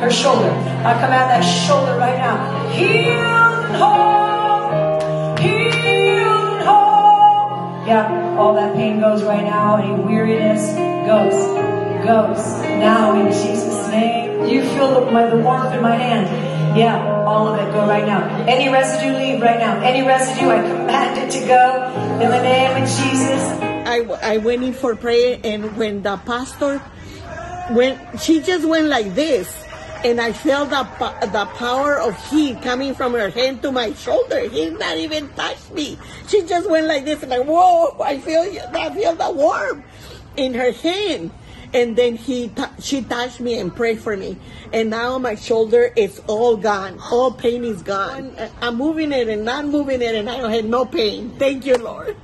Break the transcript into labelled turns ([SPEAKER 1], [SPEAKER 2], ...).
[SPEAKER 1] her shoulder. I command that shoulder right now. Healed and whole. Healed and whole. Yeah, all that pain goes right now. Any weariness goes. Goes. Now in Jesus' name. You feel the, my, the warmth in my hand. Yeah, all of it go right now. Any residue leave right now. Any residue, I command it to go in the name of Jesus.
[SPEAKER 2] I, I went in for prayer and when the pastor when she just went like this and I felt the, the power of heat coming from her hand to my shoulder. He did not even touched me. She just went like this and like, whoa, I feel, I feel the warmth in her hand. And then he, she touched me and prayed for me. And now my shoulder is all gone. All pain is gone. I'm moving it and not moving it and I don't have no pain. Thank you, Lord.